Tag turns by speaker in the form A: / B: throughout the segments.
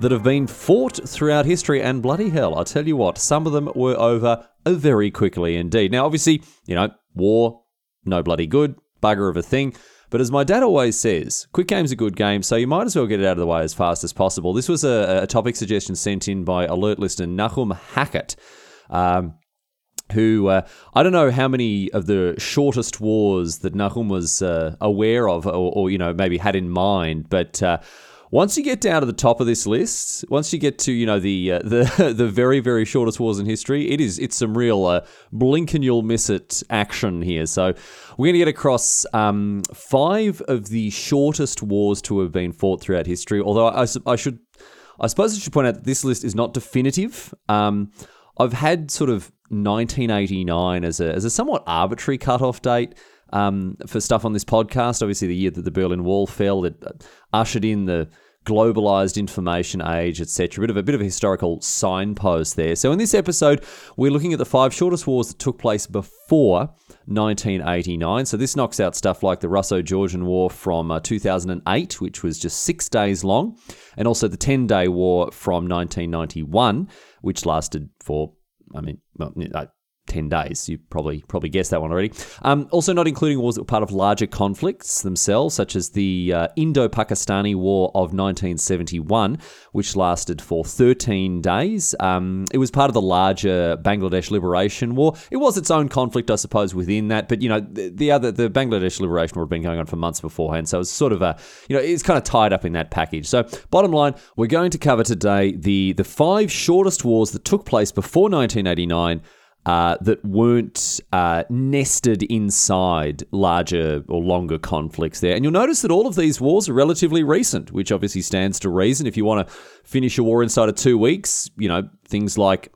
A: that have been fought throughout history. And bloody hell, I tell you what, some of them were over very quickly indeed. Now, obviously, you know, war, no bloody good, bugger of a thing. But as my dad always says, quick game's a good game, so you might as well get it out of the way as fast as possible. This was a, a topic suggestion sent in by alert listener Nahum Hackett. Um, who uh, I don't know how many of the shortest wars that Nahum was uh, aware of, or, or, you know maybe had in mind, but. Uh, once you get down to the top of this list, once you get to you know the uh, the the very very shortest wars in history, it is it's some real uh, blink and you'll miss it action here. So we're going to get across um, five of the shortest wars to have been fought throughout history. Although I, I should I suppose I should point out that this list is not definitive. Um, I've had sort of 1989 as a, as a somewhat arbitrary cutoff date um, for stuff on this podcast. Obviously, the year that the Berlin Wall fell, it ushered in the globalized information age, etc. A bit of a bit of a historical signpost there. So in this episode, we're looking at the five shortest wars that took place before 1989. So this knocks out stuff like the Russo-Georgian War from uh, 2008, which was just six days long, and also the 10-day war from 1991, which lasted for I mean, well, 10 days. You probably probably guessed that one already. Um, also, not including wars that were part of larger conflicts themselves, such as the uh, Indo Pakistani War of 1971, which lasted for 13 days. Um, it was part of the larger Bangladesh Liberation War. It was its own conflict, I suppose, within that. But, you know, the, the other, the Bangladesh Liberation War had been going on for months beforehand. So it's sort of a, you know, it's kind of tied up in that package. So, bottom line, we're going to cover today the, the five shortest wars that took place before 1989 uh, that weren't uh, nested inside larger or longer conflicts there. And you'll notice that all of these wars are relatively recent, which obviously stands to reason. If you want to finish a war inside of two weeks, you know, things like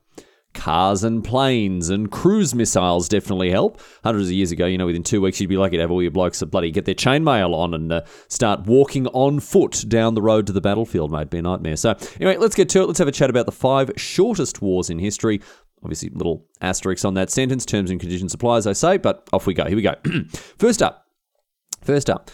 A: cars and planes and cruise missiles definitely help. Hundreds of years ago, you know, within two weeks, you'd be lucky to have all your blokes bloody get their chainmail on and uh, start walking on foot down the road to the battlefield, mate. Be a nightmare. So, anyway, let's get to it. Let's have a chat about the five shortest wars in history. Obviously, little asterisks on that sentence, terms and conditions apply, as I say, but off we go. Here we go. first up, first up,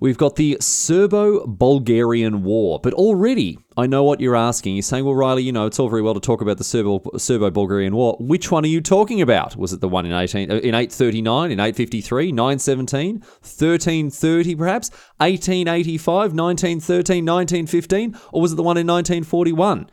A: we've got the Serbo Bulgarian War. But already, I know what you're asking. You're saying, well, Riley, you know, it's all very well to talk about the Serbo Bulgarian War. Which one are you talking about? Was it the one in 18, uh, in 839, in 853, 917, 1330 perhaps, 1885, 1913, 1915, or was it the one in 1941?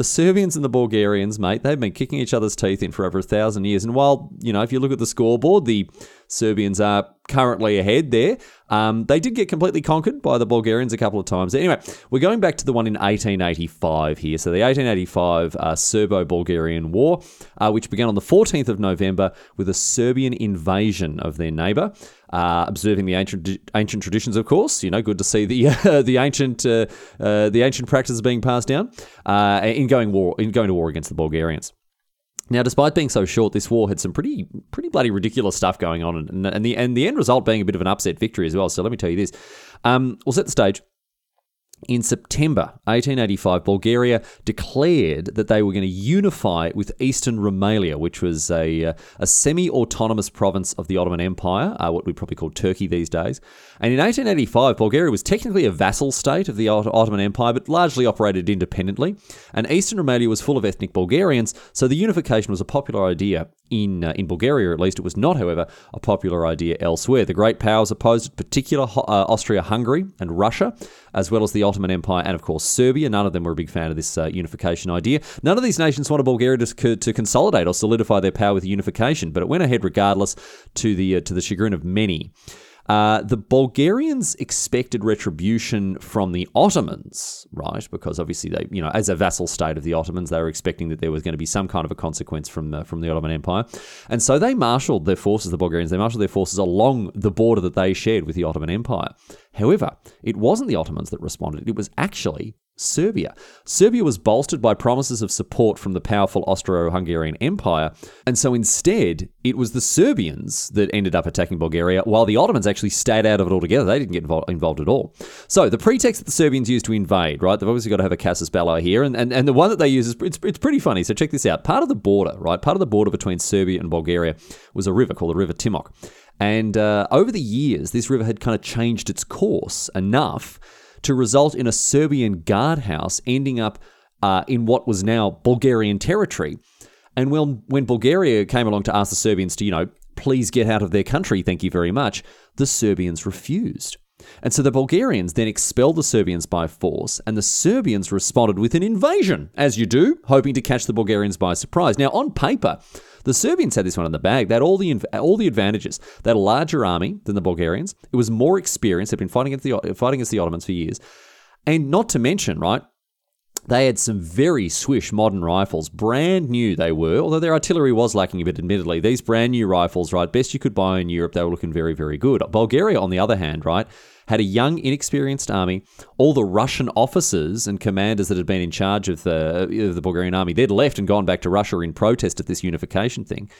A: The Serbians and the Bulgarians, mate, they've been kicking each other's teeth in for over a thousand years. And while, you know, if you look at the scoreboard, the Serbians are currently ahead there. Um, they did get completely conquered by the Bulgarians a couple of times. Anyway, we're going back to the one in 1885 here. So the 1885 uh, Serbo-Bulgarian War, uh, which began on the 14th of November with a Serbian invasion of their neighbour. Uh, observing the ancient ancient traditions, of course. You know, good to see the uh, the ancient uh, uh, the ancient practices being passed down in going war in going to war against the Bulgarians. Now, despite being so short, this war had some pretty pretty bloody ridiculous stuff going on, and, and the and the end result being a bit of an upset victory as well. So let me tell you this: um, we'll set the stage. In September 1885, Bulgaria declared that they were going to unify with Eastern Rumelia, which was a, uh, a semi autonomous province of the Ottoman Empire, uh, what we probably call Turkey these days. And in 1885, Bulgaria was technically a vassal state of the Ottoman Empire, but largely operated independently. And Eastern Rumelia was full of ethnic Bulgarians, so the unification was a popular idea in uh, in Bulgaria, at least. It was not, however, a popular idea elsewhere. The great powers opposed, it, particular uh, Austria-Hungary and Russia, as well as the Ottoman Empire and, of course, Serbia. None of them were a big fan of this uh, unification idea. None of these nations wanted Bulgaria to, to consolidate or solidify their power with unification, but it went ahead regardless, to the uh, to the chagrin of many. Uh, the Bulgarians expected retribution from the Ottomans, right? Because obviously they, you know, as a vassal state of the Ottomans, they were expecting that there was going to be some kind of a consequence from the, from the Ottoman Empire, and so they marshalled their forces. The Bulgarians they marshalled their forces along the border that they shared with the Ottoman Empire. However, it wasn't the Ottomans that responded, it was actually Serbia. Serbia was bolstered by promises of support from the powerful Austro Hungarian Empire, and so instead, it was the Serbians that ended up attacking Bulgaria, while the Ottomans actually stayed out of it altogether. They didn't get involved, involved at all. So, the pretext that the Serbians used to invade, right, they've obviously got to have a casus belli here, and, and, and the one that they use is it's, it's pretty funny. So, check this out. Part of the border, right, part of the border between Serbia and Bulgaria was a river called the River Timok. And uh, over the years, this river had kind of changed its course enough to result in a Serbian guardhouse ending up uh, in what was now Bulgarian territory. And when, when Bulgaria came along to ask the Serbians to, you know, please get out of their country, thank you very much, the Serbians refused. And so the Bulgarians then expelled the Serbians by force, and the Serbians responded with an invasion, as you do, hoping to catch the Bulgarians by surprise. Now, on paper, the Serbians had this one in the bag. They had all the all the advantages. They had a larger army than the Bulgarians. It was more experienced. They'd been fighting against the fighting against the Ottomans for years, and not to mention, right, they had some very swish modern rifles, brand new they were, although their artillery was lacking a bit, admittedly. These brand new rifles, right, best you could buy in Europe, they were looking very, very good. Bulgaria, on the other hand, right, had a young, inexperienced army. All the Russian officers and commanders that had been in charge of the, of the Bulgarian army, they'd left and gone back to Russia in protest at this unification thing.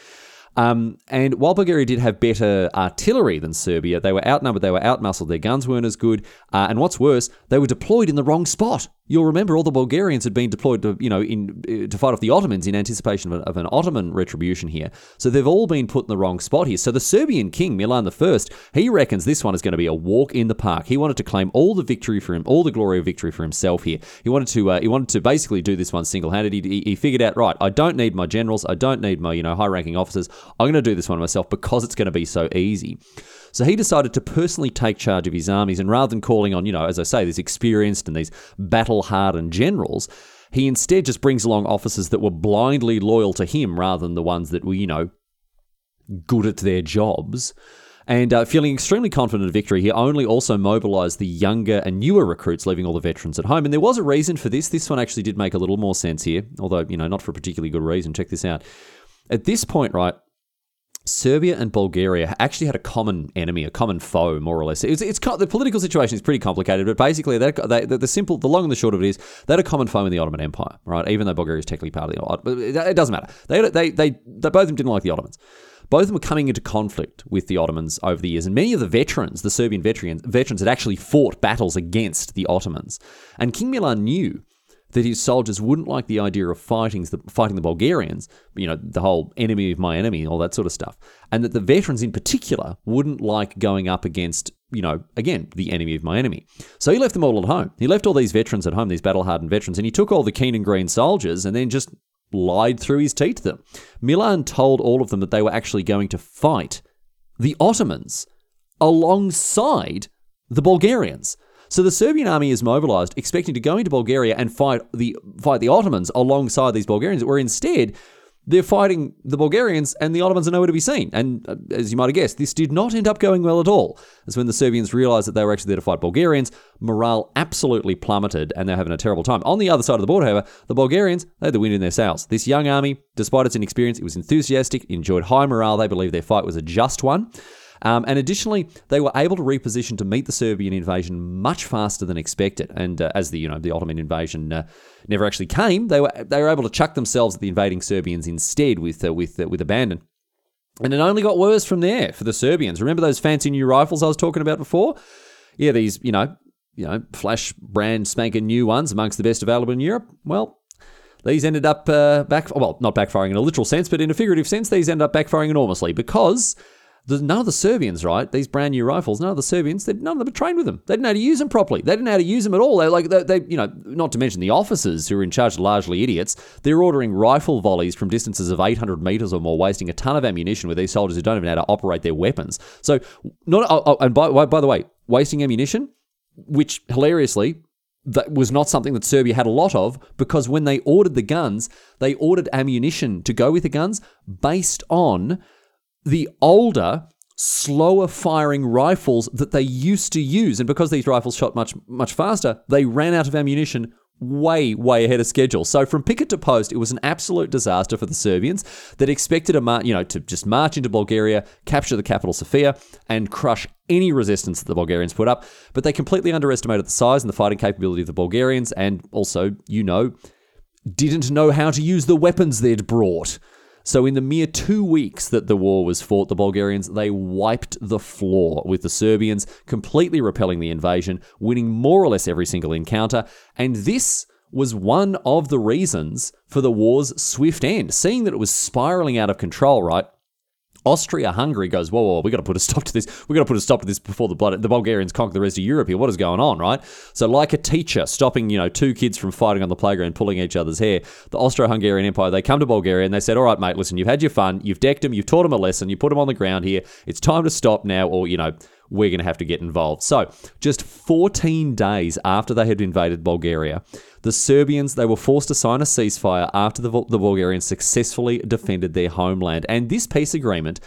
A: Um, and while Bulgaria did have better artillery than Serbia, they were outnumbered, they were outmuscled, their guns weren't as good, uh, and what's worse, they were deployed in the wrong spot. You'll remember all the Bulgarians had been deployed to, you know, in uh, to fight off the Ottomans in anticipation of an, of an, Ottoman retribution here. So they've all been put in the wrong spot here. So the Serbian king Milan I, he reckons this one is going to be a walk in the park. He wanted to claim all the victory for him, all the glory of victory for himself here. He wanted to, uh, he wanted to basically do this one single-handed. He, he figured out, right, I don't need my generals, I don't need my, you know, high-ranking officers. I'm going to do this one myself because it's going to be so easy. So he decided to personally take charge of his armies, and rather than calling on, you know, as I say, these experienced and these battle hardened generals, he instead just brings along officers that were blindly loyal to him rather than the ones that were, you know, good at their jobs. And uh, feeling extremely confident of victory, he only also mobilized the younger and newer recruits, leaving all the veterans at home. And there was a reason for this. This one actually did make a little more sense here, although, you know, not for a particularly good reason. Check this out. At this point, right, Serbia and Bulgaria actually had a common enemy, a common foe, more or less. It's, it's the political situation is pretty complicated, but basically, they, the, the simple, the long and the short of it is they had a common foe in the Ottoman Empire, right? Even though Bulgaria is technically part of the Ottoman, it doesn't matter. They, they, they, they, both of them didn't like the Ottomans. Both of them were coming into conflict with the Ottomans over the years, and many of the veterans, the Serbian veterans, veterans had actually fought battles against the Ottomans. And King Milan knew that his soldiers wouldn't like the idea of fighting the, fighting the Bulgarians, you know, the whole enemy of my enemy, all that sort of stuff. And that the veterans in particular wouldn't like going up against, you know, again, the enemy of my enemy. So he left them all at home. He left all these veterans at home, these battle hardened veterans, and he took all the keen and green soldiers and then just lied through his teeth to them. Milan told all of them that they were actually going to fight the Ottomans alongside the Bulgarians. So the Serbian army is mobilized, expecting to go into Bulgaria and fight the fight the Ottomans alongside these Bulgarians, where instead they're fighting the Bulgarians and the Ottomans are nowhere to be seen. And uh, as you might have guessed, this did not end up going well at all. As when the Serbians realized that they were actually there to fight Bulgarians, morale absolutely plummeted and they're having a terrible time. On the other side of the border, however, the Bulgarians, they had the wind in their sails. This young army, despite its inexperience, it was enthusiastic, enjoyed high morale. They believed their fight was a just one. Um, and additionally, they were able to reposition to meet the Serbian invasion much faster than expected. And uh, as the you know the Ottoman invasion uh, never actually came, they were they were able to chuck themselves at the invading Serbians instead with uh, with uh, with abandon. And it only got worse from there for the Serbians. Remember those fancy new rifles I was talking about before? Yeah, these you know you know flash brand spanking new ones amongst the best available in Europe. Well, these ended up uh, back well, not backfiring in a literal sense, but in a figurative sense, these ended up backfiring enormously because the, none of the Serbians, right? These brand new rifles, none of the Serbians, they, none of them had trained with them. They didn't know how to use them properly. They didn't know how to use them at all. They like they, they, you know, not to mention the officers who are in charge, largely idiots. They're ordering rifle volleys from distances of 800 meters or more, wasting a ton of ammunition with these soldiers who don't even know how to operate their weapons. So, not oh, oh, and by by the way, wasting ammunition, which hilariously that was not something that Serbia had a lot of because when they ordered the guns, they ordered ammunition to go with the guns based on the older, slower firing rifles that they used to use. And because these rifles shot much, much faster, they ran out of ammunition way, way ahead of schedule. So from picket to post, it was an absolute disaster for the Serbians that expected a mar- you know to just march into Bulgaria, capture the capital Sofia, and crush any resistance that the Bulgarians put up. But they completely underestimated the size and the fighting capability of the Bulgarians, and also, you know, didn't know how to use the weapons they'd brought. So, in the mere two weeks that the war was fought, the Bulgarians they wiped the floor with the Serbians, completely repelling the invasion, winning more or less every single encounter. And this was one of the reasons for the war's swift end. Seeing that it was spiraling out of control, right? Austria Hungary goes, whoa, whoa, we got to put a stop to this. We got to put a stop to this before the blood, the Bulgarians conquer the rest of Europe here. What is going on, right? So, like a teacher stopping, you know, two kids from fighting on the playground, pulling each other's hair, the Austro-Hungarian Empire they come to Bulgaria and they said, all right, mate, listen, you've had your fun, you've decked them, you've taught them a lesson, you put them on the ground here. It's time to stop now, or you know, we're going to have to get involved. So, just 14 days after they had invaded Bulgaria, the Serbians they were forced to sign a ceasefire after the, the Bulgarians successfully defended their homeland, and this peace agreement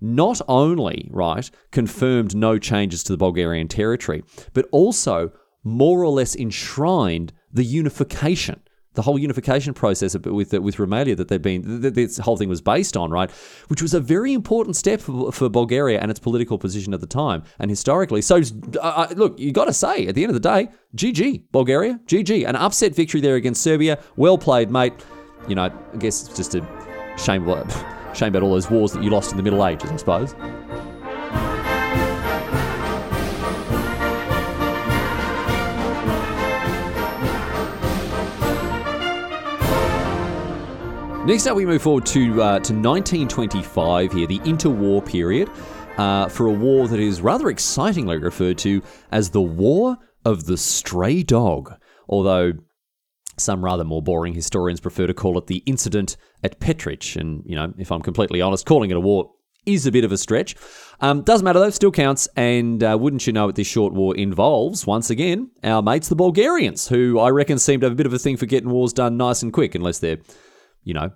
A: not only, right, confirmed no changes to the Bulgarian territory, but also more or less enshrined the unification, the whole unification process with with Rumelia that they've been this whole thing was based on, right? Which was a very important step for, for Bulgaria and its political position at the time and historically. So, uh, look, you got to say at the end of the day, GG Bulgaria, GG, an upset victory there against Serbia. Well played, mate. You know, I guess it's just a shame. Shame about all those wars that you lost in the Middle Ages, I suppose. Next up, we move forward to uh, to 1925 here, the interwar period, uh, for a war that is rather excitingly referred to as the War of the Stray Dog. Although some rather more boring historians prefer to call it the incident at Petrich. And, you know, if I'm completely honest, calling it a war is a bit of a stretch. Um, doesn't matter though, still counts. And uh, wouldn't you know it, this short war involves, once again, our mates the Bulgarians, who I reckon seem to have a bit of a thing for getting wars done nice and quick, unless they're, you know,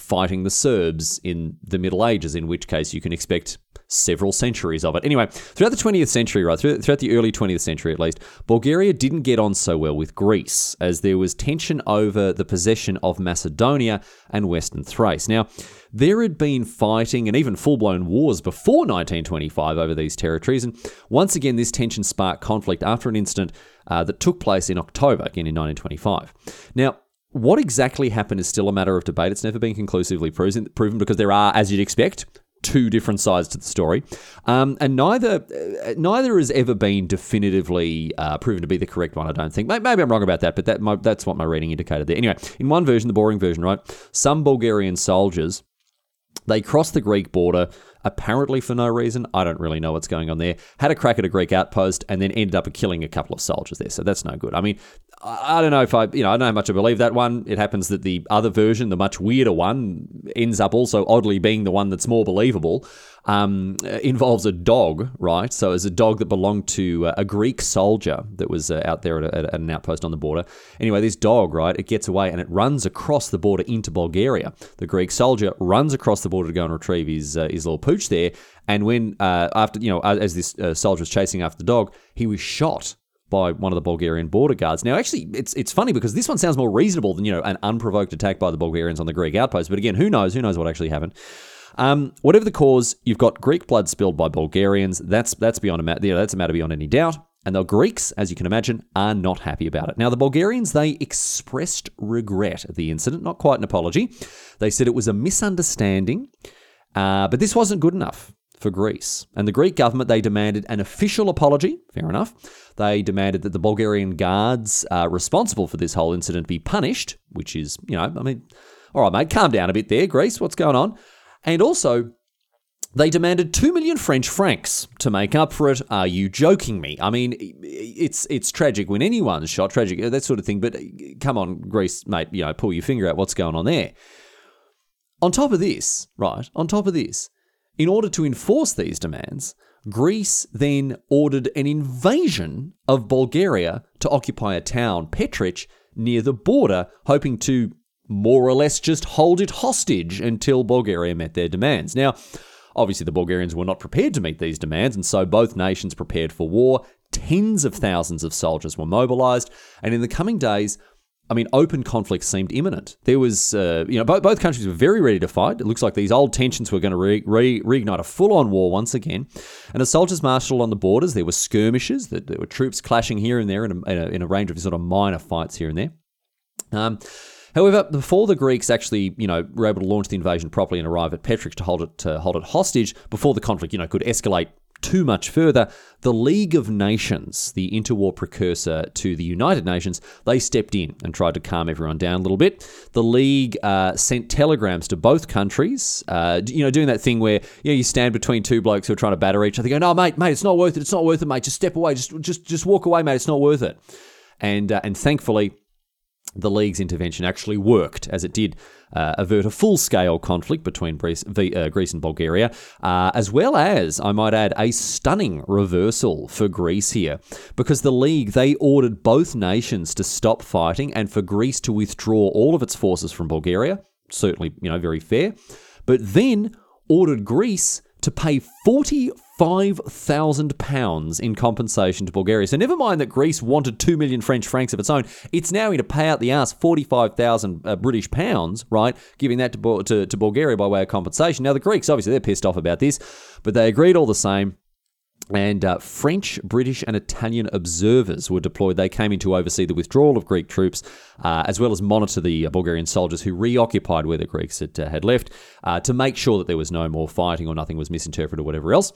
A: fighting the Serbs in the Middle Ages, in which case you can expect several centuries of it. Anyway, throughout the 20th century, right, throughout the early 20th century at least, Bulgaria didn't get on so well with Greece, as there was tension over the possession of Macedonia and Western Thrace. Now, there had been fighting and even full blown wars before 1925 over these territories, and once again, this tension sparked conflict after an incident uh, that took place in October, again in 1925. Now, what exactly happened is still a matter of debate. It's never been conclusively proven, because there are, as you'd expect, two different sides to the story, um, and neither uh, neither has ever been definitively uh, proven to be the correct one. I don't think. Maybe I'm wrong about that, but that my, that's what my reading indicated there. Anyway, in one version, the boring version, right? Some Bulgarian soldiers they crossed the Greek border apparently for no reason. I don't really know what's going on there. Had a crack at a Greek outpost and then ended up killing a couple of soldiers there. So that's no good. I mean, I don't know if I, you know, I don't know how much I believe that one. It happens that the other version, the much weirder one, ends up also oddly being the one that's more believable. Um, involves a dog, right? So it's a dog that belonged to uh, a Greek soldier that was uh, out there at, a, at, an outpost on the border. Anyway, this dog, right, it gets away and it runs across the border into Bulgaria. The Greek soldier runs across the border to go and retrieve his uh, his little pooch there. And when uh, after you know, as this uh, soldier was chasing after the dog, he was shot by one of the Bulgarian border guards. Now, actually, it's it's funny because this one sounds more reasonable than you know an unprovoked attack by the Bulgarians on the Greek outpost. But again, who knows? Who knows what actually happened? Um, whatever the cause, you've got Greek blood spilled by Bulgarians. That's that's beyond a matter. That's a matter beyond any doubt. And the Greeks, as you can imagine, are not happy about it. Now, the Bulgarians, they expressed regret at the incident, not quite an apology. They said it was a misunderstanding, uh, but this wasn't good enough for Greece. And the Greek government, they demanded an official apology, fair enough. They demanded that the Bulgarian guards uh, responsible for this whole incident be punished, which is, you know, I mean, all right, mate, calm down a bit there, Greece, what's going on? And also, they demanded 2 million French francs to make up for it. Are you joking me? I mean, it's it's tragic when anyone's shot, tragic, uh, that sort of thing, but uh, come on, Greece, mate, you know, pull your finger out, what's going on there? On top of this, right, on top of this, in order to enforce these demands, Greece then ordered an invasion of Bulgaria to occupy a town, Petrich, near the border, hoping to more or less just hold it hostage until Bulgaria met their demands. Now, obviously, the Bulgarians were not prepared to meet these demands, and so both nations prepared for war. Tens of thousands of soldiers were mobilized, and in the coming days, I mean, open conflict seemed imminent. There was, uh, you know, both, both countries were very ready to fight. It looks like these old tensions were going to re- re- reignite a full on war once again. And as soldiers marshaled on the borders, there were skirmishes, there were troops clashing here and there in a, in a, in a range of sort of minor fights here and there. Um, However, before the Greeks actually, you know, were able to launch the invasion properly and arrive at Petrich to hold it to hold it hostage, before the conflict, you know, could escalate too much further, the League of Nations, the interwar precursor to the United Nations, they stepped in and tried to calm everyone down a little bit. The League uh, sent telegrams to both countries, uh, you know, doing that thing where you know you stand between two blokes who are trying to batter each other. Go, "No, mate, mate, it's not worth it. It's not worth it, mate. Just step away. Just, just, just walk away, mate. It's not worth it." And uh, and thankfully, the League's intervention actually worked, as it did uh, avert a full scale conflict between Greece, uh, Greece and Bulgaria, uh, as well as, I might add, a stunning reversal for Greece here, because the League they ordered both nations to stop fighting and for Greece to withdraw all of its forces from Bulgaria. Certainly, you know, very fair. But then ordered Greece to pay 45,000 pounds in compensation to Bulgaria. So never mind that Greece wanted 2 million French francs of its own, it's now going to pay out the ass 45,000 uh, British pounds, right? Giving that to, to, to Bulgaria by way of compensation. Now the Greeks, obviously, they're pissed off about this, but they agreed all the same and uh, French, British, and Italian observers were deployed. They came in to oversee the withdrawal of Greek troops, uh, as well as monitor the uh, Bulgarian soldiers who reoccupied where the Greeks had, uh, had left, uh, to make sure that there was no more fighting or nothing was misinterpreted or whatever else.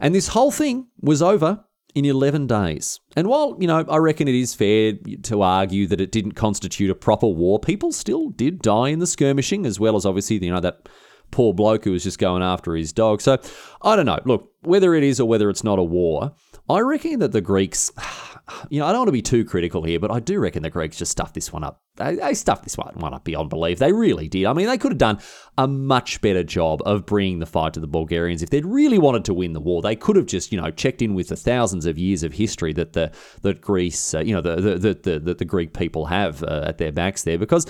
A: And this whole thing was over in 11 days. And while, you know, I reckon it is fair to argue that it didn't constitute a proper war, people still did die in the skirmishing, as well as obviously, you know, that poor bloke who was just going after his dog. So I don't know. Look, whether it is or whether it's not a war, I reckon that the Greeks, you know, I don't want to be too critical here, but I do reckon the Greeks just stuffed this one up. They, they stuffed this one up beyond belief. They really did. I mean, they could have done a much better job of bringing the fight to the Bulgarians. If they'd really wanted to win the war, they could have just, you know, checked in with the thousands of years of history that the that Greece, uh, you know, the the, the the the Greek people have uh, at their backs there, because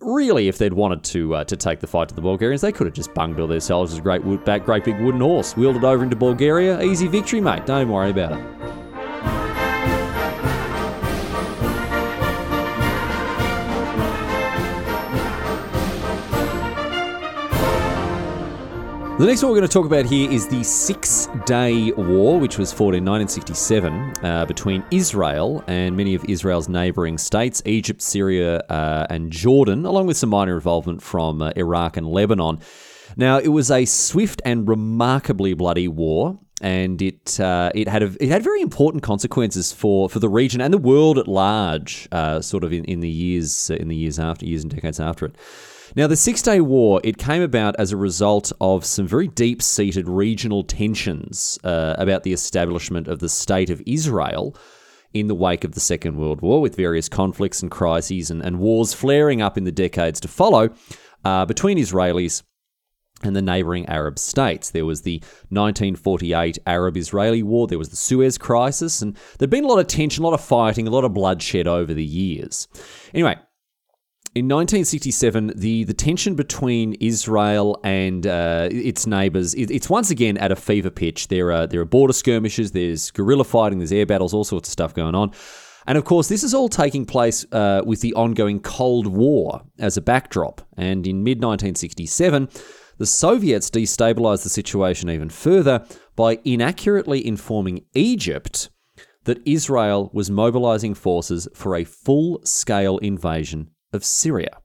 A: really, if they'd wanted to uh, to take the fight to the Bulgarians, they could have just bung built themselves a great wood, back, great big wooden horse, wheeled it over into Bulgaria. Easy victory, mate. Don't worry about it. The next one we're going to talk about here is the Six Day War, which was fought in 1967 uh, between Israel and many of Israel's neighbouring states, Egypt, Syria, uh, and Jordan, along with some minor involvement from uh, Iraq and Lebanon. Now, it was a swift and remarkably bloody war. And it uh, it had a, it had very important consequences for, for the region and the world at large, uh, sort of in, in the years in the years after years and decades after it. Now, the Six Day War, it came about as a result of some very deep seated regional tensions uh, about the establishment of the State of Israel in the wake of the Second World War, with various conflicts and crises and, and wars flaring up in the decades to follow uh, between Israelis and the neighbouring Arab states. There was the 1948 Arab Israeli War, there was the Suez Crisis, and there'd been a lot of tension, a lot of fighting, a lot of bloodshed over the years. Anyway, in 1967, the, the tension between Israel and uh, its neighbours, it, it's once again at a fever pitch. There are, there are border skirmishes, there's guerrilla fighting, there's air battles, all sorts of stuff going on. And of course, this is all taking place uh, with the ongoing Cold War as a backdrop. And in mid 1967, the Soviets destabilized the situation even further by inaccurately informing Egypt that Israel was mobilizing forces for a full scale invasion of Syria.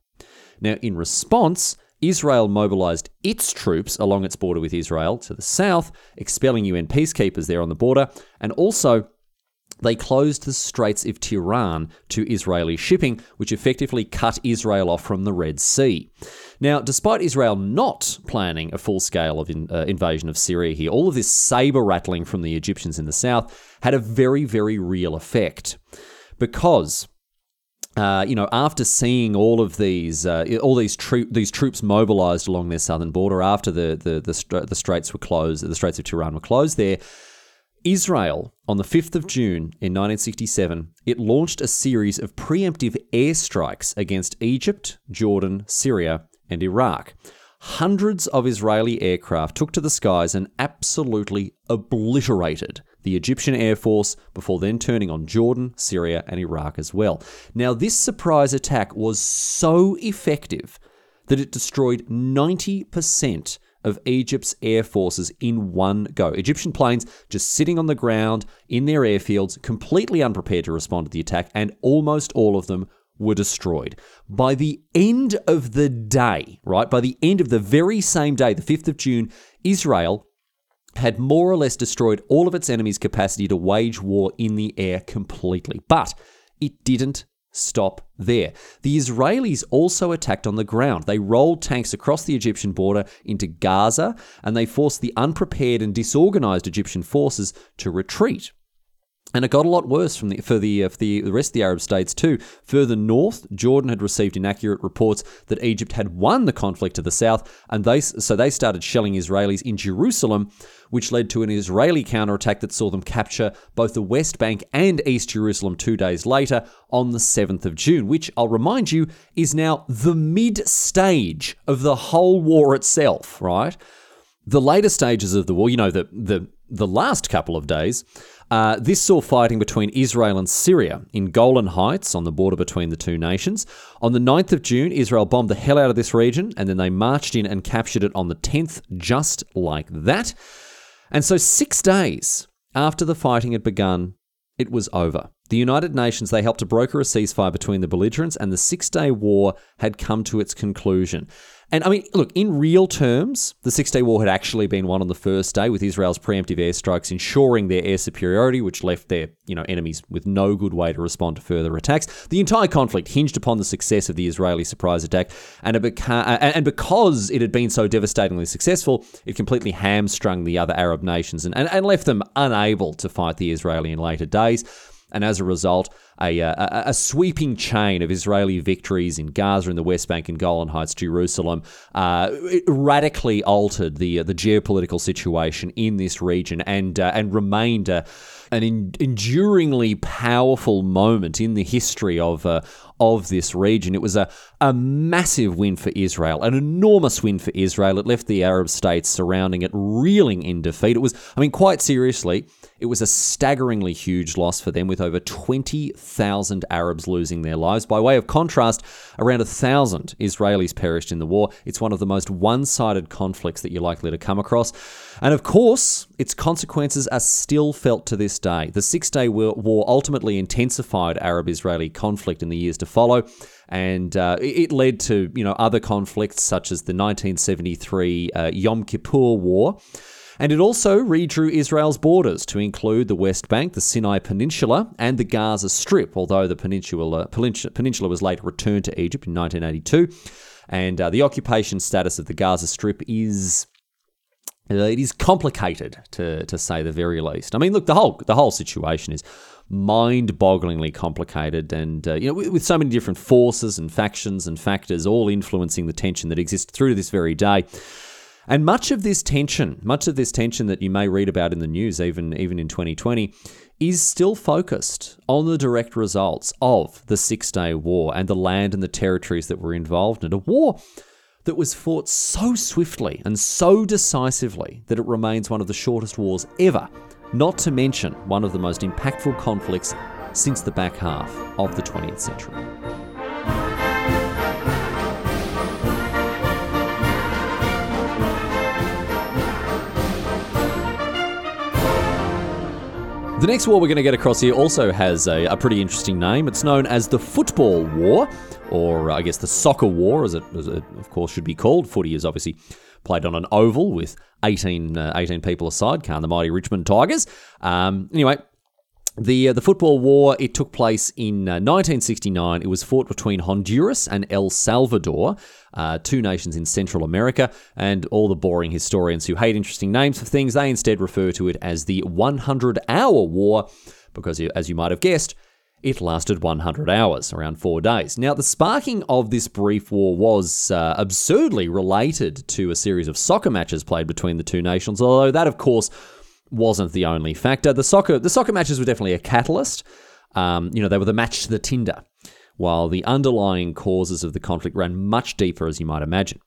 A: Now, in response, Israel mobilized its troops along its border with Israel to the south, expelling UN peacekeepers there on the border, and also they closed the Straits of Tiran to Israeli shipping, which effectively cut Israel off from the Red Sea. Now, despite Israel not planning a full scale of in, uh, invasion of Syria here, all of this saber rattling from the Egyptians in the south had a very, very real effect. Because uh, you know, after seeing all of these, uh, all these tro- these troops mobilized along their southern border, after the the the, the straits were closed, the Straits of Tiran were closed there. Israel, on the 5th of June in 1967, it launched a series of preemptive airstrikes against Egypt, Jordan, Syria, and Iraq. Hundreds of Israeli aircraft took to the skies and absolutely obliterated the Egyptian Air Force before then turning on Jordan, Syria, and Iraq as well. Now, this surprise attack was so effective that it destroyed 90% of Egypt's air forces in one go. Egyptian planes just sitting on the ground in their airfields, completely unprepared to respond to the attack, and almost all of them were destroyed. By the end of the day, right, by the end of the very same day, the 5th of June, Israel had more or less destroyed all of its enemies' capacity to wage war in the air completely. But it didn't stop there. The Israelis also attacked on the ground. They rolled tanks across the Egyptian border into Gaza and they forced the unprepared and disorganized Egyptian forces to retreat. And it got a lot worse from the, for, the, uh, for the, the rest of the Arab states too. Further north, Jordan had received inaccurate reports that Egypt had won the conflict to the south, and they so they started shelling Israelis in Jerusalem, which led to an Israeli counterattack that saw them capture both the West Bank and East Jerusalem two days later on the 7th of June, which I'll remind you is now the mid stage of the whole war itself, right? The later stages of the war, you know, the the the last couple of days uh, this saw fighting between Israel and Syria in Golan Heights on the border between the two nations. On the 9th of June, Israel bombed the hell out of this region and then they marched in and captured it on the 10th, just like that. And so, six days after the fighting had begun, it was over. The United Nations, they helped to broker a ceasefire between the belligerents, and the Six Day War had come to its conclusion. And I mean, look, in real terms, the Six Day War had actually been won on the first day with Israel's preemptive airstrikes ensuring their air superiority, which left their you know enemies with no good way to respond to further attacks. The entire conflict hinged upon the success of the Israeli surprise attack, and beca- uh, and because it had been so devastatingly successful, it completely hamstrung the other Arab nations and, and, and left them unable to fight the Israeli in later days. And as a result, a, a, a, sweeping chain of Israeli victories in Gaza and the West Bank and Golan Heights, Jerusalem, uh, radically altered the uh, the geopolitical situation in this region and uh, and remained an enduringly powerful moment in the history of uh, of this region. It was a, a massive win for Israel, an enormous win for Israel. It left the Arab states surrounding it reeling in defeat. It was, I mean, quite seriously, it was a staggeringly huge loss for them, with over 20,000 Arabs losing their lives. By way of contrast, around 1,000 Israelis perished in the war. It's one of the most one sided conflicts that you're likely to come across. And of course, its consequences are still felt to this day. The Six Day War ultimately intensified Arab Israeli conflict in the years to follow. And uh, it led to you know other conflicts such as the 1973 uh, Yom Kippur War. And it also redrew Israel's borders to include the West Bank, the Sinai Peninsula, and the Gaza Strip, although the peninsula, peninsula was later returned to Egypt in 1982. And uh, the occupation status of the Gaza Strip is it is complicated to to say the very least. I mean, look, the whole the whole situation is mind-bogglingly complicated, and uh, you know, with, with, so many different forces and factions and factors all influencing the tension that exists through to this very day. And much of this tension, much of this tension that you may read about in the news, even even in 2020, is still focused on the direct results of the Six Day War and the land and the territories that were involved in it. A war that was fought so swiftly and so decisively that it remains one of the shortest wars ever not to mention one of the most impactful conflicts since the back half of the 20th century. The next war we're going to get across here also has a, a, pretty interesting name. It's known as the Football War, or I guess the Soccer War, as it, as it of course should be called. Footy is obviously played on an oval with 18, uh, 18 people aside, can the mighty Richmond Tigers. Um, anyway, the uh, the football war it took place in uh, 1969. It was fought between Honduras and El Salvador, uh, two nations in Central America. And all the boring historians who hate interesting names for things, they instead refer to it as the 100 Hour War, because as you might have guessed, it lasted 100 hours, around four days. Now, the sparking of this brief war was uh, absurdly related to a series of soccer matches played between the two nations, although that, of course, wasn't the only factor. The soccer, the soccer matches were definitely a catalyst. Um, you know, they were the match to the tinder, while the underlying causes of the conflict ran much deeper, as you might imagine.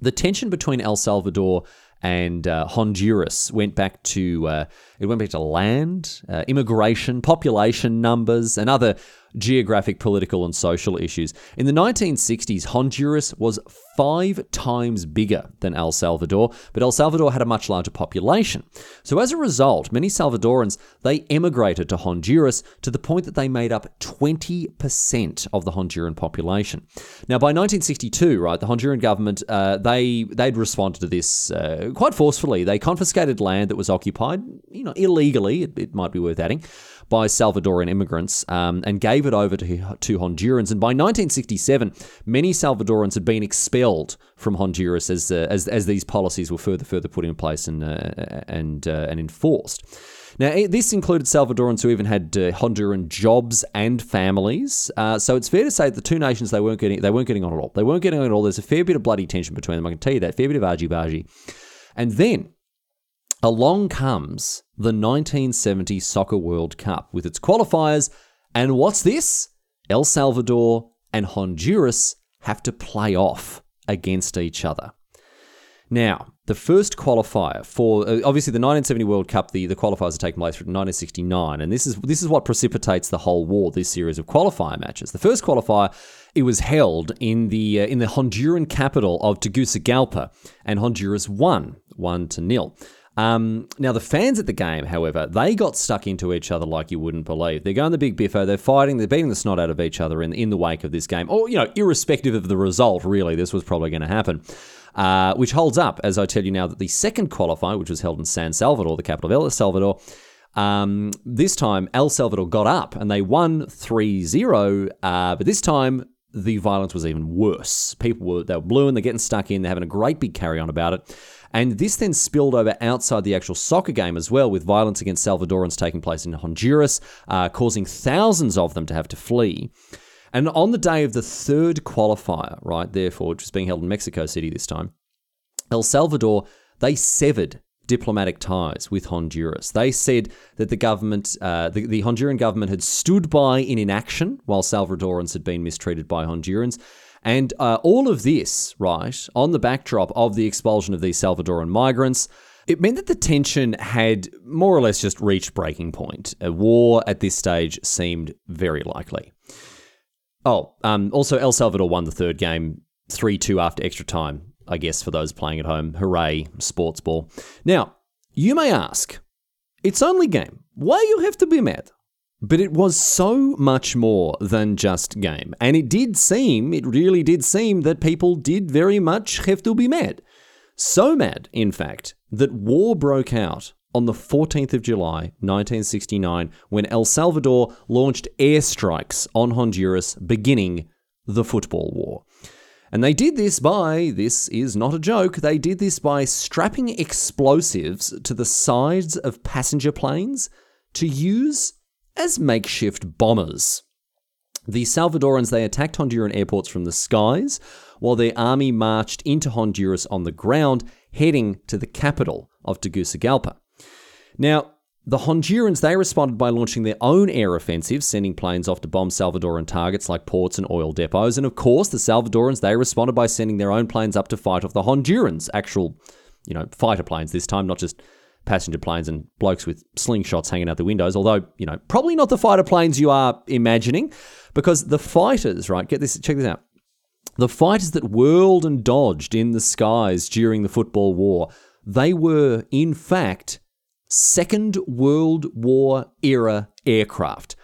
A: The tension between El Salvador and uh, Honduras went back to uh, it went back to land, uh, immigration, population numbers, and other geographic, political, and social issues. In the 1960s, Honduras was five times bigger than El Salvador, but El Salvador had a much larger population. So as a result, many Salvadorans they emigrated to Honduras to the point that they made up 20% of the Honduran population. Now, by 1962, right, the Honduran government uh, they they'd responded to this uh, quite forcefully. They confiscated land that was occupied, you know, illegally. It, it might be worth adding by Salvadoran immigrants um, and gave it over to, to Hondurans. And by 1967, many Salvadorans had been expelled from Honduras as, uh, as, as these policies were further further put in place and, uh, and, uh, and enforced. Now, this included Salvadorans who even had uh, Honduran jobs and families. Uh, so it's fair to say that the two nations they weren't getting they weren't getting on at all. They weren't getting on at all. There's a fair bit of bloody tension between them. I can tell you that. Fair bit of argy bargy. And then along comes the 1970 Soccer World Cup with its qualifiers. And what's this? El Salvador and Honduras have to play off against each other. Now, the first qualifier for uh, obviously the 1970 World Cup, the, the qualifiers are taking place from 1969, and this is this is what precipitates the whole war. This series of qualifier matches. The first qualifier it was held in the uh, in the Honduran capital of Tegucigalpa, and Honduras won one to nil. Um, now, the fans at the game, however, they got stuck into each other like you wouldn't believe. They're going the big biffo, they're fighting, they're beating the snot out of each other in, in the wake of this game. Or, you know, irrespective of the result, really, this was probably going to happen. Uh, which holds up, as I tell you now, that the second qualifier, which was held in San Salvador, the capital of El Salvador, um, this time El Salvador got up and they won 3 0, uh, but this time the violence was even worse. People were they were blue and they're getting stuck in, they're having a great big carry on about it. And this then spilled over outside the actual soccer game as well, with violence against Salvadorans taking place in Honduras, uh, causing thousands of them to have to flee. And on the day of the third qualifier, right, therefore, which was being held in Mexico City this time, El Salvador, they severed diplomatic ties with Honduras. They said that the government, uh, the, the Honduran government, had stood by in inaction while Salvadorans had been mistreated by Hondurans. And uh, all of this, right, on the backdrop of the expulsion of these Salvadoran migrants, it meant that the tension had more or less just reached breaking point. A war at this stage seemed very likely. Oh, um, also, El Salvador won the third game 3 2 after extra time, I guess, for those playing at home. Hooray, sports ball. Now, you may ask, it's only game. Why you have to be mad? But it was so much more than just game. And it did seem, it really did seem that people did very much have to be mad. So mad, in fact, that war broke out on the 14th of July, 1969, when El Salvador launched airstrikes on Honduras, beginning the football war. And they did this by, this is not a joke, they did this by strapping explosives to the sides of passenger planes to use as makeshift bombers. The Salvadorans they attacked Honduran airports from the skies, while their army marched into Honduras on the ground, heading to the capital of Tegucigalpa. Now, the Hondurans they responded by launching their own air offensive, sending planes off to bomb Salvadoran targets like ports and oil depots. And of course, the Salvadorans they responded by sending their own planes up to fight off the Hondurans, actual, you know, fighter planes this time, not just passenger planes and blokes with slingshots hanging out the windows. Although, you know, probably not the fighter planes you are imagining, because the fighters, right? Get this, check this out. The fighters that whirled and dodged in the skies during the football war, they were, in fact, Second World War era aircraft.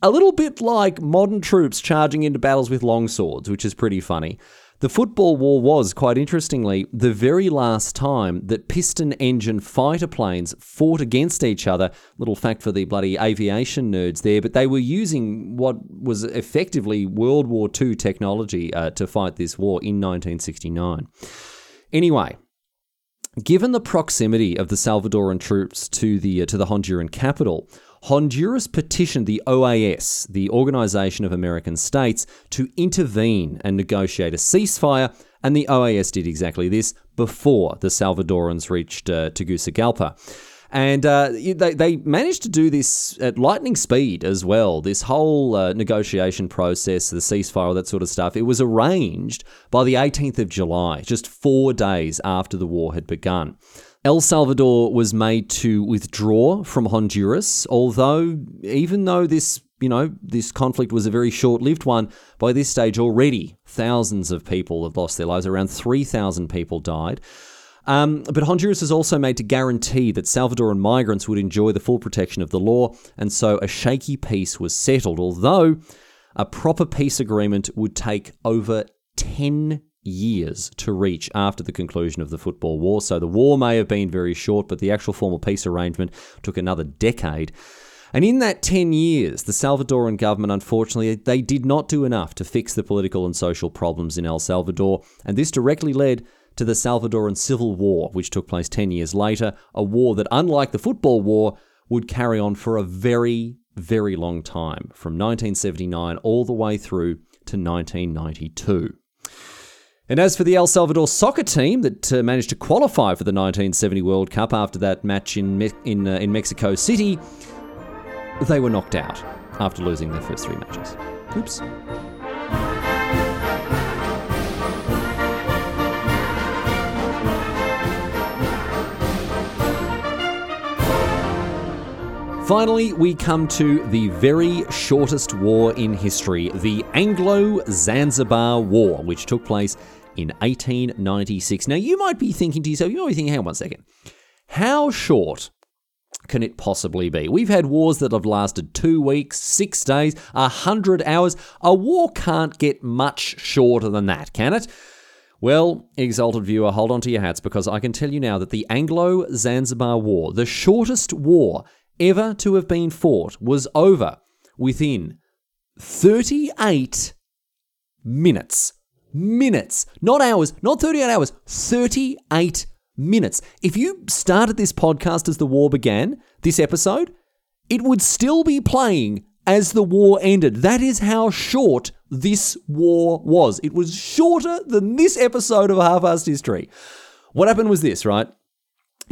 A: A little bit like modern troops charging into battles with long swords, which is pretty funny. The football war was, quite interestingly, the very last time that piston engine fighter planes fought against each other. Little fact for the bloody aviation nerds there, but they were using what was effectively World War II technology uh, to fight this war in 1969. Anyway, given the proximity of the Salvadoran troops to the uh, to the Honduran capital, Honduras petitioned the OAS, the Organization of American States, to intervene and negotiate a ceasefire, and the OAS did exactly this before the Salvadorans reached uh, Tegucigalpa. And uh, they, they managed to do this at lightning speed as well. This whole uh, negotiation process, the ceasefire, all that sort of stuff, it was arranged by the 18th of July, just four days after the war had begun. El Salvador was made to withdraw from Honduras, although, even though this you know, this conflict was a very short lived one. By this stage, already thousands of people have lost their lives. Around 3,000 people died. Um, but Honduras is also made to guarantee that Salvadoran migrants would enjoy the full protection of the law, and so a shaky peace was settled, although a proper peace agreement would take over 10 years to reach after the conclusion of the football war. So the war may have been very short, but the actual formal peace arrangement took another decade. And in that 10 years, the Salvadoran government, unfortunately, they did not do enough to fix the political and social problems in El Salvador, and this directly led to the Salvadoran Civil War, which took place 10 years later, a war that, unlike the football war, would carry on for a very, very long time, from 1979 all the way through to 1992. And as for the El Salvador soccer team that uh, managed to qualify for the 1970 World Cup after that match in, Me- in, uh, in Mexico City, they were knocked out after losing their first three matches. Oops. Finally, we come to the very shortest war in history, the Anglo Zanzibar War, which took place in 1896. Now, you might be thinking to yourself, you might be thinking, hang on one second. How short can it possibly be? We've had wars that have lasted two weeks, six days, a hundred hours. A war can't get much shorter than that, can it? Well, exalted viewer, hold on to your hats because I can tell you now that the Anglo Zanzibar War, the shortest war ever to have been fought was over within 38 minutes. Minutes. Not hours, not 38 hours, 38 minutes. If you started this podcast as the war began, this episode, it would still be playing as the war ended. That is how short this war was. It was shorter than this episode of Half-Assed History. What happened was this, right?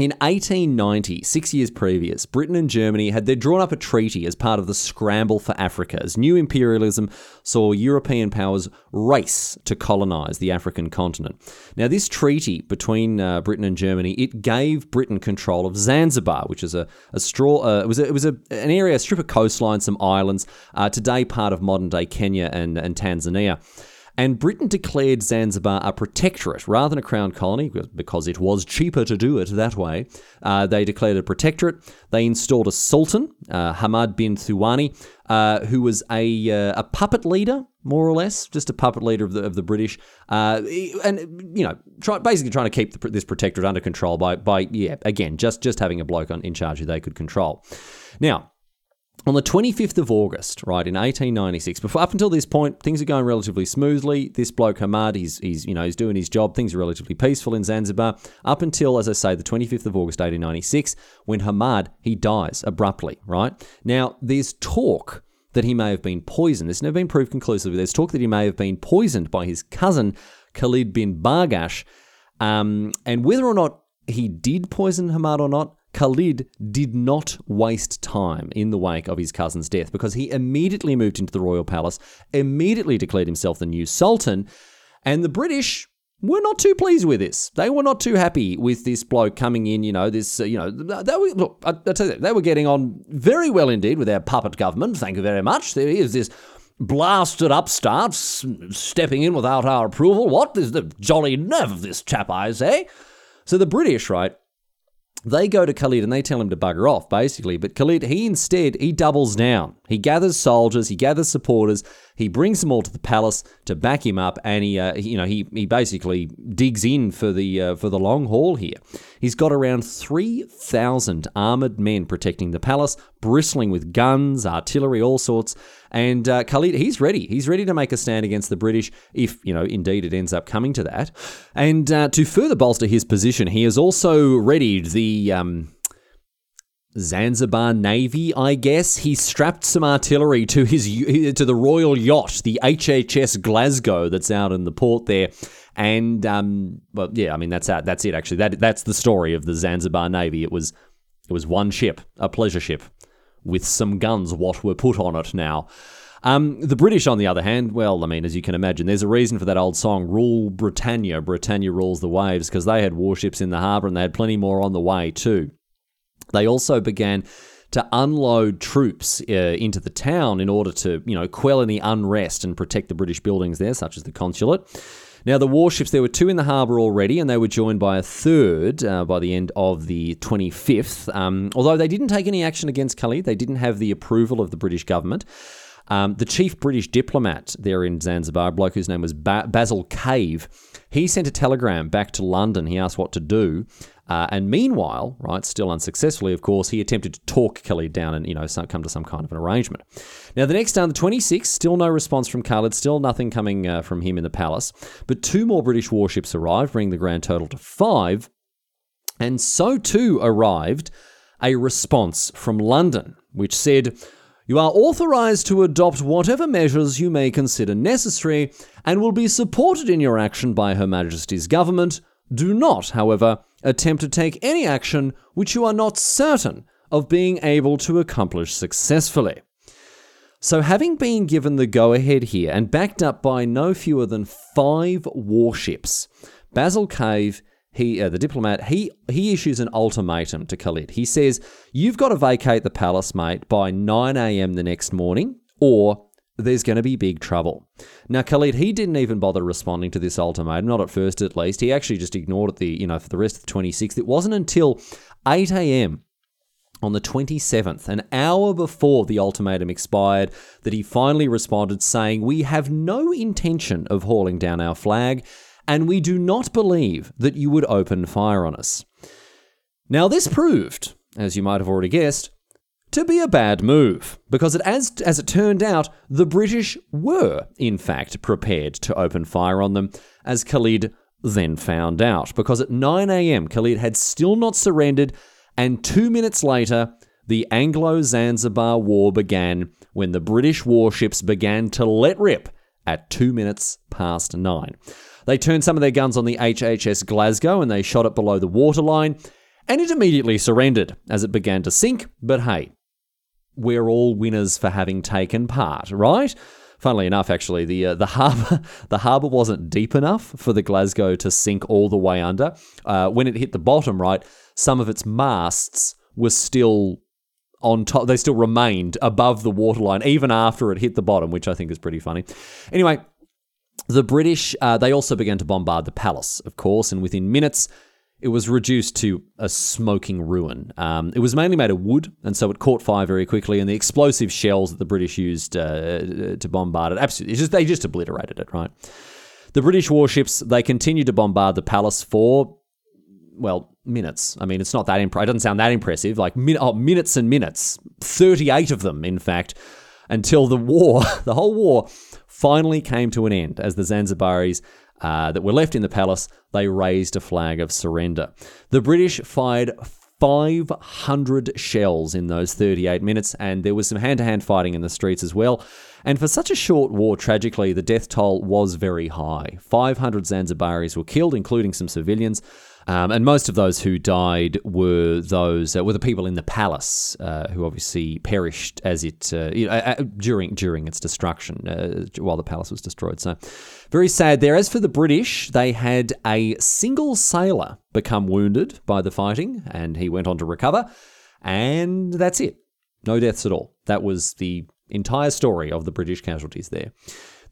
A: In 1890, six years previous, Britain and Germany had drawn up a treaty as part of the scramble for Africa, as new imperialism saw European powers race to colonize the African continent. Now, this treaty between uh, Britain and Germany it gave Britain control of Zanzibar, which is a, a straw. Uh, it was a, it was a, an area, a strip of coastline, some islands, uh, today part of modern day Kenya and, and Tanzania. And Britain declared Zanzibar a protectorate rather than a crown colony because it was cheaper to do it that way. Uh, they declared a protectorate. They installed a sultan, uh, Hamad bin Thuwani, uh, who was a, uh, a puppet leader, more or less, just a puppet leader of the, of the British. Uh, and, you know, try, basically trying to keep the, this protectorate under control by, by, yeah, again, just, just having a bloke on, in charge who they could control. Now, on the 25th of August, right, in 1896, before up until this point, things are going relatively smoothly. This bloke Hamad, he's, he's you know he's doing his job. Things are relatively peaceful in Zanzibar up until, as I say, the 25th of August, 1896, when Hamad he dies abruptly. Right now, there's talk that he may have been poisoned. It's never been proved conclusively. There's talk that he may have been poisoned by his cousin Khalid bin Bargash, um, and whether or not he did poison Hamad or not, Khalid did not waste time in the wake of his cousin's death because he immediately moved into the royal palace, immediately declared himself the new sultan, and the British were not too pleased with this. They were not too happy with this bloke coming in. You know, this. Uh, you know, they were look. I, I tell you, they were getting on very well indeed with their puppet government. Thank you very much. There is this blasted upstart stepping in without our approval. What is the jolly nerve of this chap? I say. So the British, right? They go to Khalid and they tell him to bugger off, basically. But Khalid, he instead, he doubles down. He gathers soldiers, he gathers supporters, he brings them all to the palace to back him up, and he, uh, you know, he he basically digs in for the uh, for the long haul here. He's got around three thousand armored men protecting the palace, bristling with guns, artillery, all sorts. And uh, Khalid, he's ready. He's ready to make a stand against the British if, you know, indeed it ends up coming to that. And uh, to further bolster his position, he has also readied the. Um, Zanzibar Navy, I guess. He strapped some artillery to his to the royal yacht, the HHS Glasgow, that's out in the port there. And um, well, yeah, I mean that's that's it actually. That that's the story of the Zanzibar Navy. It was It was one ship, a pleasure ship, with some guns, what were put on it now. Um, the British, on the other hand, well, I mean, as you can imagine, there's a reason for that old song, Rule Britannia, Britannia rules the waves, because they had warships in the harbour and they had plenty more on the way too. They also began to unload troops uh, into the town in order to, you know, quell any unrest and protect the British buildings there, such as the consulate. Now, the warships, there were two in the harbour already, and they were joined by a third uh, by the end of the 25th. Um, although they didn't take any action against Khalid, they didn't have the approval of the British government. Um, the chief British diplomat there in Zanzibar, a bloke whose name was ba- Basil Cave, he sent a telegram back to London. He asked what to do. Uh, and meanwhile, right, still unsuccessfully, of course, he attempted to talk Khalid down and, you know, come to some kind of an arrangement. Now, the next day, on the 26th, still no response from Khalid, still nothing coming uh, from him in the palace. But two more British warships arrived, bringing the grand total to five. And so too arrived a response from London, which said, you are authorized to adopt whatever measures you may consider necessary and will be supported in your action by Her Majesty's government. Do not, however, attempt to take any action which you are not certain of being able to accomplish successfully. So, having been given the go ahead here and backed up by no fewer than five warships, Basil Cave, he, uh, the diplomat, he, he issues an ultimatum to Khalid. He says, You've got to vacate the palace, mate, by 9 a.m. the next morning, or there's going to be big trouble. Now, Khalid, he didn't even bother responding to this ultimatum, not at first at least. He actually just ignored it the, you know, for the rest of the 26th. It wasn't until 8 a.m. on the 27th, an hour before the ultimatum expired, that he finally responded saying, We have no intention of hauling down our flag, and we do not believe that you would open fire on us. Now, this proved, as you might have already guessed, to be a bad move, because it, as, as it turned out, the British were, in fact, prepared to open fire on them, as Khalid then found out. Because at 9 am, Khalid had still not surrendered, and two minutes later, the Anglo Zanzibar War began when the British warships began to let rip at two minutes past nine. They turned some of their guns on the HHS Glasgow and they shot it below the waterline, and it immediately surrendered as it began to sink. But hey, we're all winners for having taken part, right? Funnily enough, actually, the uh, the harbour the harbour wasn't deep enough for the Glasgow to sink all the way under. Uh, when it hit the bottom, right, some of its masts were still on top. They still remained above the waterline even after it hit the bottom, which I think is pretty funny. Anyway, the British uh, they also began to bombard the palace, of course, and within minutes it was reduced to a smoking ruin. Um, it was mainly made of wood, and so it caught fire very quickly. And the explosive shells that the British used uh, to bombard it, absolutely, just, they just obliterated it. Right. The British warships they continued to bombard the palace for well minutes. I mean, it's not that imp- it doesn't sound that impressive. Like min- oh, minutes and minutes, thirty-eight of them, in fact, until the war, the whole war, finally came to an end as the Zanzibaris uh, that were left in the palace, they raised a flag of surrender. The British fired 500 shells in those 38 minutes, and there was some hand to hand fighting in the streets as well. And for such a short war, tragically, the death toll was very high. 500 Zanzibaris were killed, including some civilians. Um, and most of those who died were those uh, were the people in the palace uh, who obviously perished as it uh, you know, during during its destruction uh, while the palace was destroyed. So very sad there. As for the British, they had a single sailor become wounded by the fighting, and he went on to recover, and that's it. No deaths at all. That was the entire story of the British casualties there.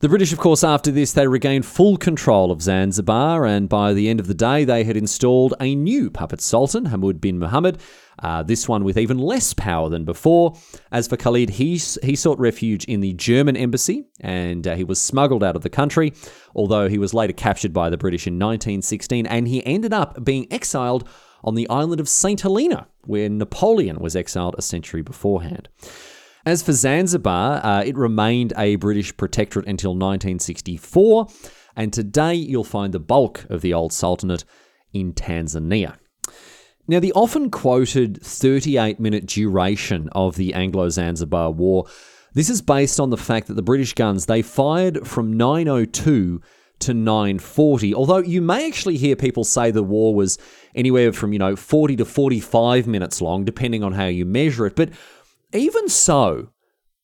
A: The British, of course, after this, they regained full control of Zanzibar, and by the end of the day, they had installed a new puppet sultan, Hamud bin Muhammad, uh, this one with even less power than before. As for Khalid, he, he sought refuge in the German embassy, and uh, he was smuggled out of the country, although he was later captured by the British in 1916, and he ended up being exiled on the island of St. Helena, where Napoleon was exiled a century beforehand. As for Zanzibar, uh, it remained a British protectorate until 1964, and today you'll find the bulk of the old sultanate in Tanzania. Now, the often quoted 38 minute duration of the Anglo Zanzibar War, this is based on the fact that the British guns they fired from 902 to 940. Although you may actually hear people say the war was anywhere from, you know, 40 to 45 minutes long, depending on how you measure it. But even so,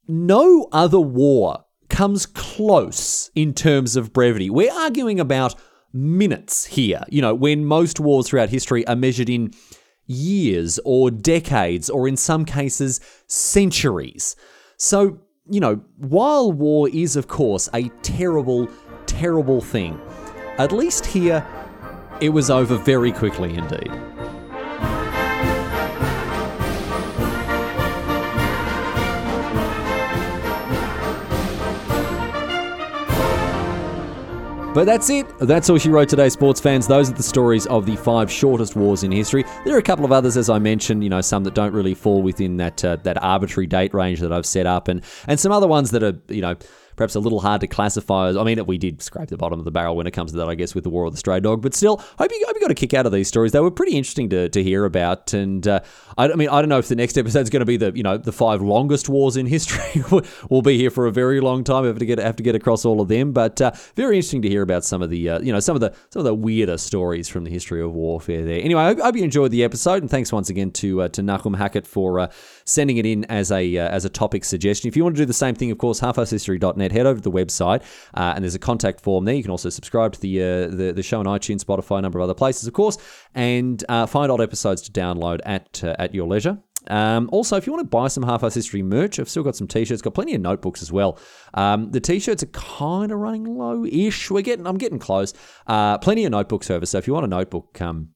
A: no other war comes close in terms of brevity. We're arguing about minutes here, you know, when most wars throughout history are measured in years or decades or in some cases centuries. So, you know, while war is, of course, a terrible, terrible thing, at least here it was over very quickly indeed. But that's it. That's all she wrote today, sports fans. Those are the stories of the five shortest wars in history. There are a couple of others, as I mentioned, you know, some that don't really fall within that uh, that arbitrary date range that I've set up, and and some other ones that are, you know, perhaps a little hard to classify. I mean, we did scrape the bottom of the barrel when it comes to that, I guess, with the War of the Stray Dog. But still, hope you, hope you got a kick out of these stories. They were pretty interesting to, to hear about. And uh, I, I, mean, I don't know if the next episode is going to be the you know the five longest wars in history. we'll be here for a very long time. Have to get have to get across all of them. But uh, very interesting to hear about some of the uh, you know some of the some of the weirder stories from the history of warfare. There. Anyway, I hope, you enjoyed the episode, and thanks once again to uh, to Nachum Hackett for uh, sending it in as a uh, as a topic suggestion. If you want to do the same thing, of course, halfasshistory.net, head over to the website, uh, and there's a contact form there. You can also subscribe to the, uh, the, the show on iTunes, Spotify, a number of other places, of course, and uh, find old episodes to download at uh, at your leisure. Um, also, if you want to buy some Half Ass History merch, I've still got some t-shirts. Got plenty of notebooks as well. Um, the t-shirts are kind of running low-ish. We're getting, I'm getting close. Uh, plenty of notebooks, over, So if you want a notebook, um,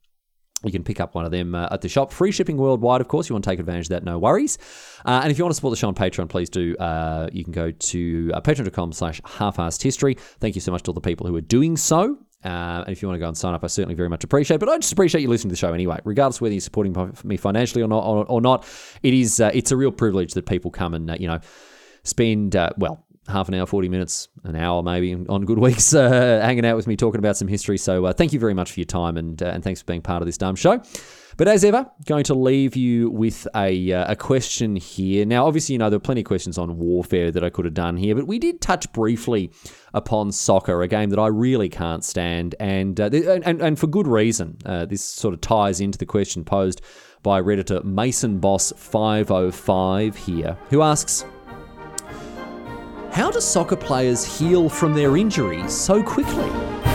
A: you can pick up one of them uh, at the shop. Free shipping worldwide, of course. You want to take advantage of that, no worries. Uh, and if you want to support the show on Patreon, please do. Uh, you can go to uh, patreon.com slash half-assed history. Thank you so much to all the people who are doing so. Uh, and if you want to go and sign up, I certainly very much appreciate it. But I just appreciate you listening to the show anyway, regardless whether you're supporting me financially or not. Or, or not, it is uh, it's a real privilege that people come and you know spend well half an hour, 40 minutes, an hour maybe on good weeks, uh, hanging out with me talking about some history. So uh, thank you very much for your time and, uh, and thanks for being part of this dumb show. But as ever, going to leave you with a, uh, a question here. Now, obviously, you know, there are plenty of questions on warfare that I could have done here, but we did touch briefly upon soccer, a game that I really can't stand, and, uh, and, and, for good reason. Uh, this sort of ties into the question posed by Redditor Mason Boss 505 here, who asks, how do soccer players heal from their injuries so quickly?